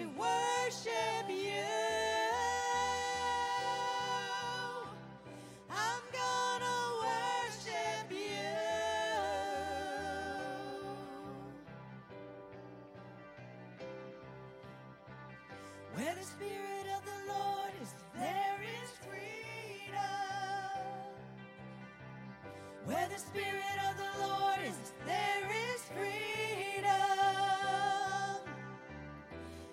to worship you. I'm gonna worship you. Where the Spirit of the Lord is, there is freedom. Where the Spirit of the Lord is, there is freedom.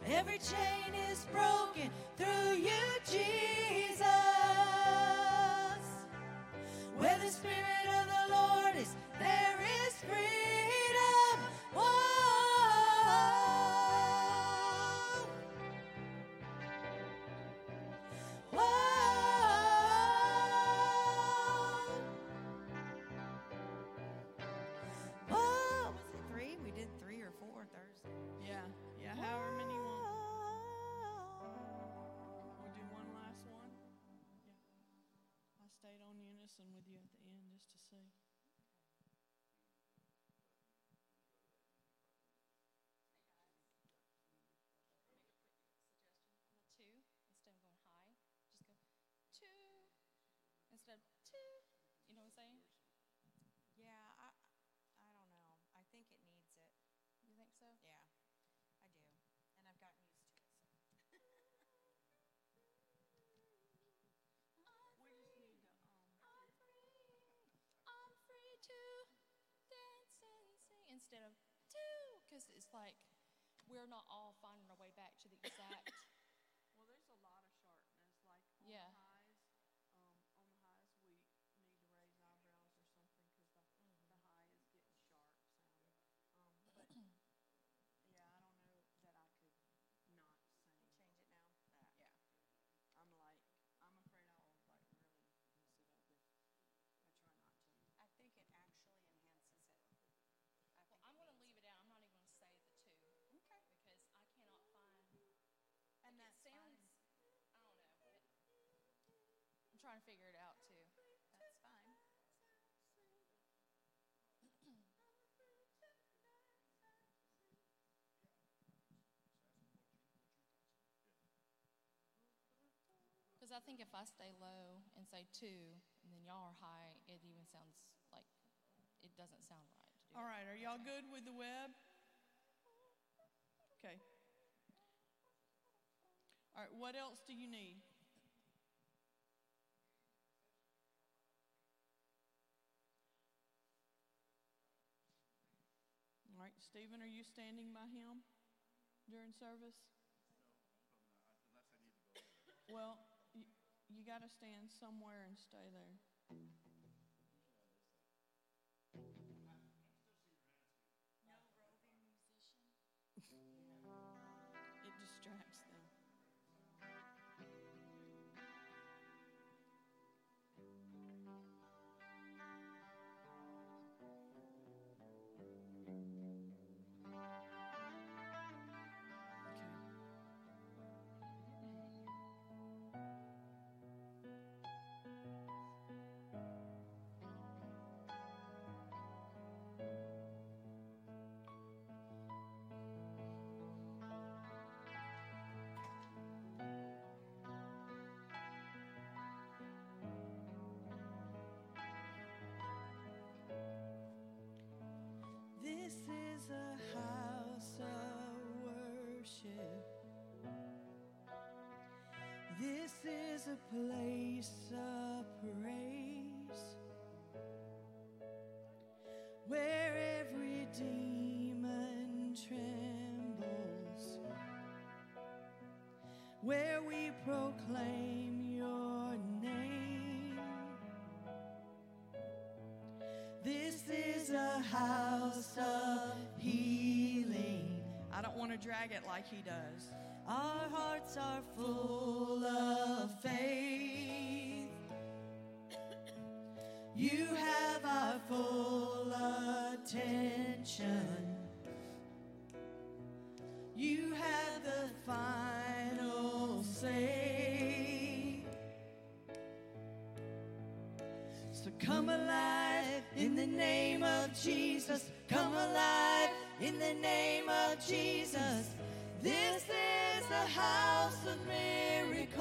Every chain is broken through you, Jesus. Where the Spirit of the just two instead of going high. Just go two instead of instead of two, because it's like we're not all finding our way back to the exact. well, there's a lot of sharpness, like on Yeah. the highs. Um, on the highs, we need to raise eyebrows or something because the, the high is getting sharp sounding. Um, but yeah, I don't know that I could not sing. Change it now. Ah. Yeah, I'm like, I'm afraid I'll like really mess it up if I try not to. I think it actually enhances it. I well, think I'm it going to needs leave it out. I'm not even going to say the two Okay. because I cannot find. And it that's sounds. fine. I don't know. It, I'm trying to figure it out too. That's fine. Because I think if I stay low and say two, and then y'all are high, it even sounds like it doesn't sound right. Do All right, are y'all good with the web? Okay. All right, what else do you need? Right, Stephen, are you standing by him during service? Well, you, you got to stand somewhere and stay there. This is a place of praise where every demon trembles, where we proclaim your name. This is a house of healing. I don't want to drag it like he does. Our hearts are full of faith. You have our full attention. You have the final say. So come alive in the name of Jesus. Come alive in the name of Jesus. This is a house of miracles.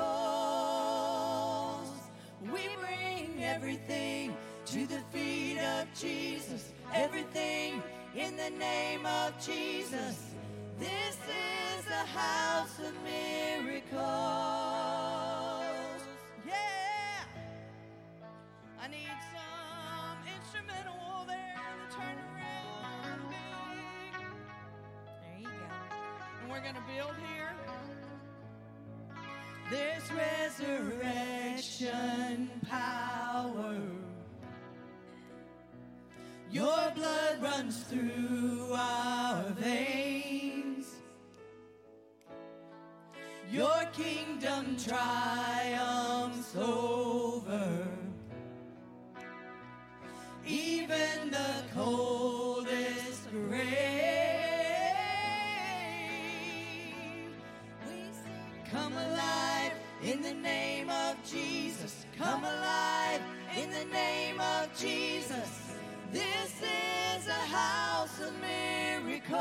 We bring everything to the feet of Jesus. Everything in the name of Jesus. This is a house of miracles. We're going to build here. There's resurrection power. Your blood runs through our veins. Your kingdom triumphs over even the coldest in the name of Jesus. Come alive in the name of Jesus. This is a house of miracles.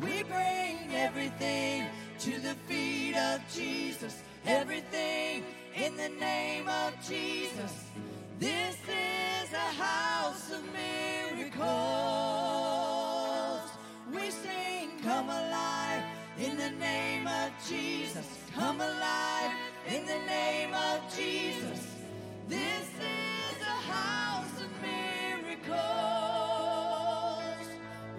We bring everything to the feet of Jesus. Everything in the name of Jesus. This is a house of miracles. We sing, Come alive in the name of Jesus. Come alive in the name of Jesus. This is a house of miracles.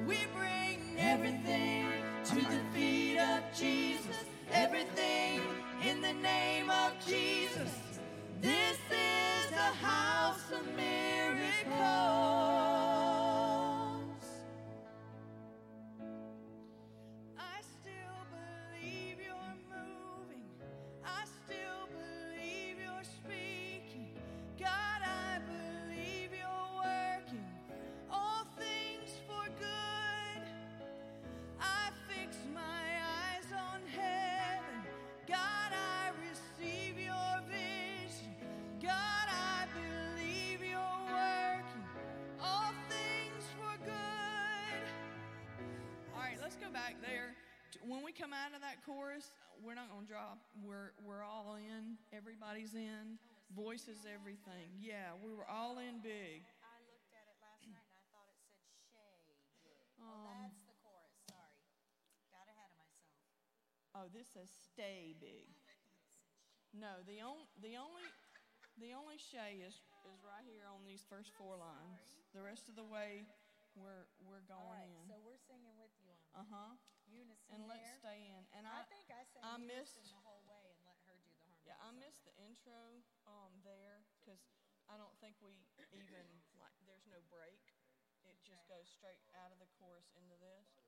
We bring everything to the feet of Jesus. Everything in the name of Jesus. This is a house of miracles. There. When we come out of that chorus, we're not going to drop. We're, we're all in. Everybody's in. Voices, everything. Yeah, we were all in big. I looked at it last night and I thought it said shade. Oh, that's the chorus. Sorry. Got ahead of myself. Oh, this says stay big. No, the, on, the only the only shay is, is right here on these first four lines. The rest of the way we're we're going right, in. so we're singing with you on Uh huh. Unison And let's there. stay in. And I I, think I sang I missed- the whole way and let her do the harmony. yeah, I missed the intro um there because I don't think we even like there's no break. It just goes straight out of the chorus into this.